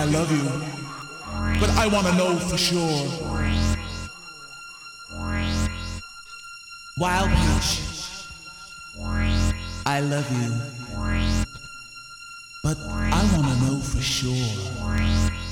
I love you, but I want to know for sure. Wild pitch, I love you, but I want to know for sure.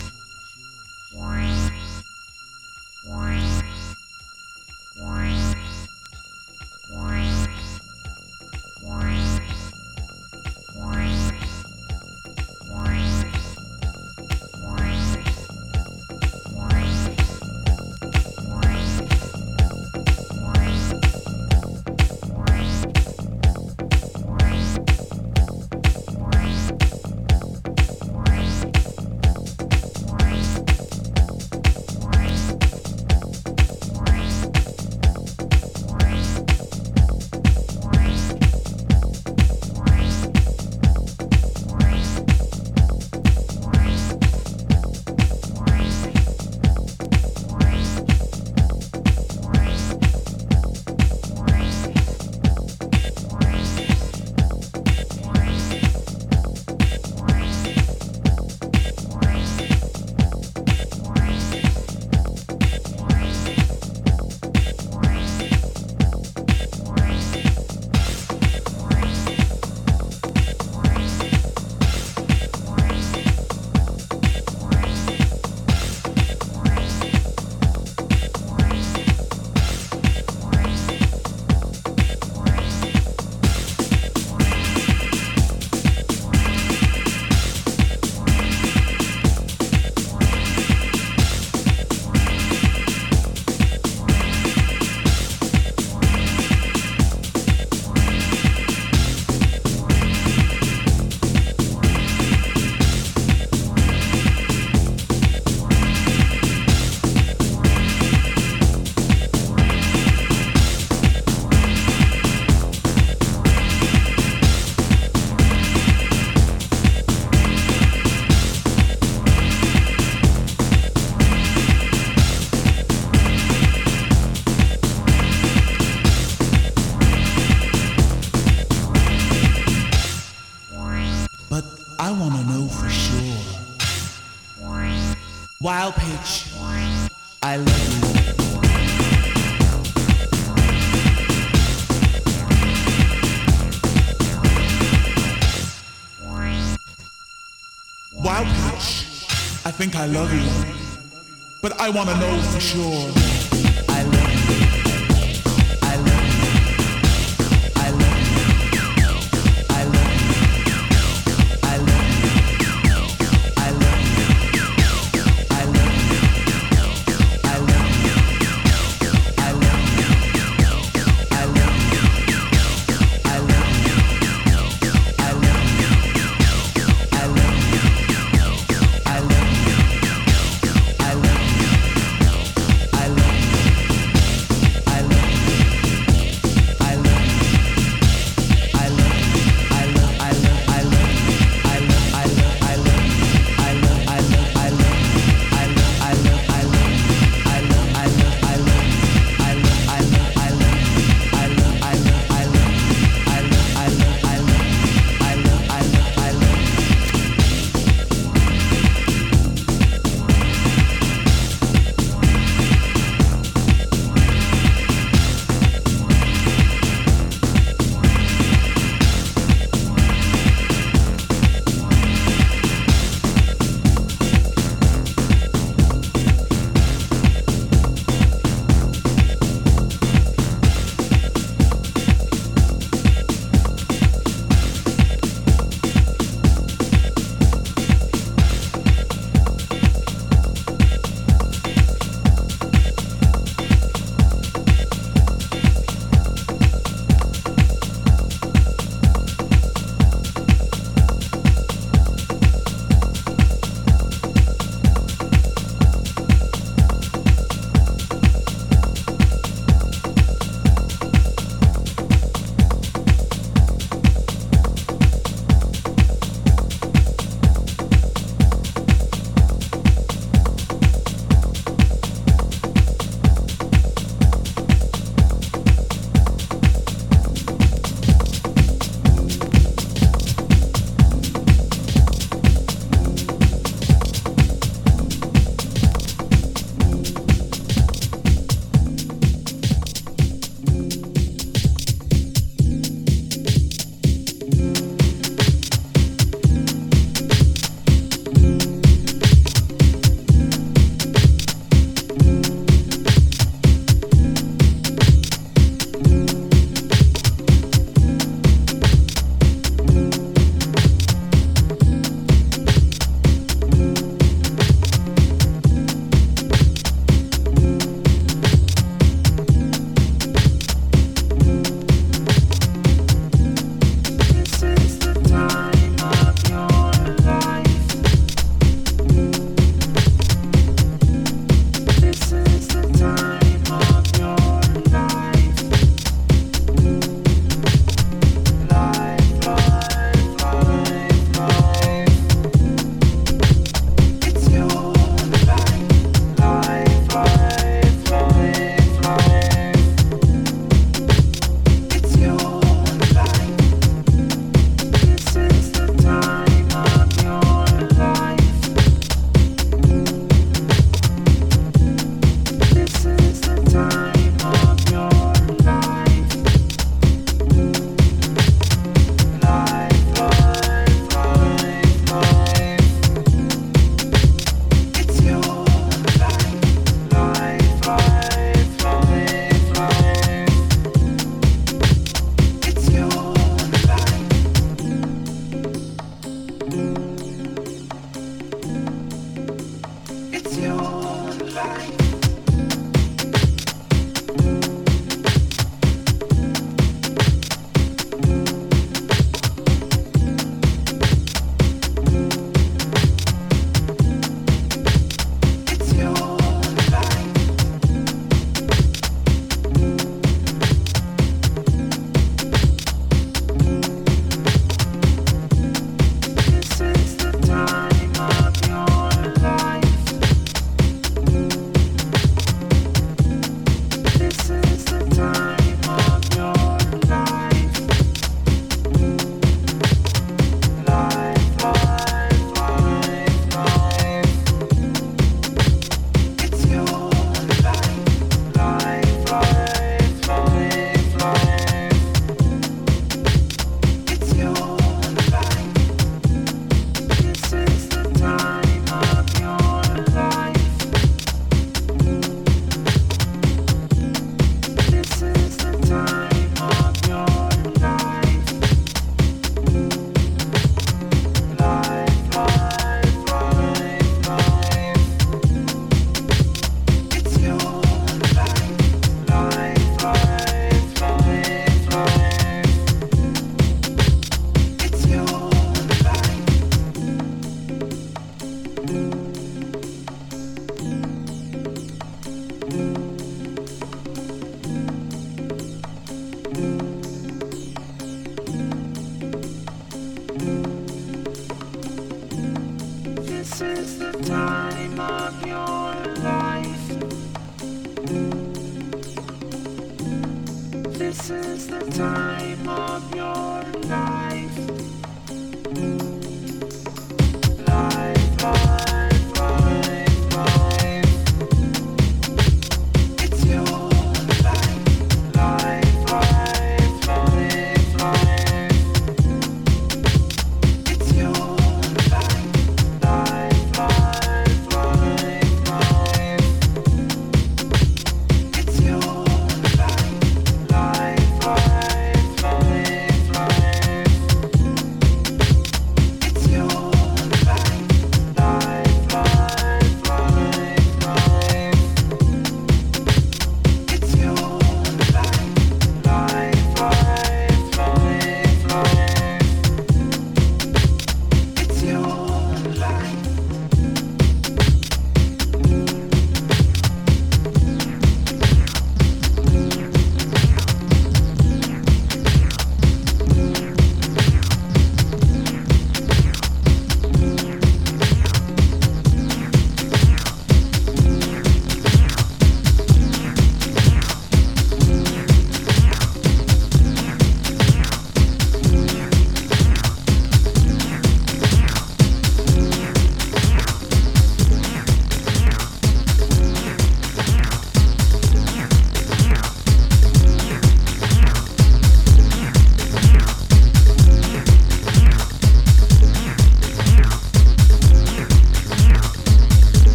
Wild pitch. I love you. Wild pitch. I think I love you. But I wanna know for sure.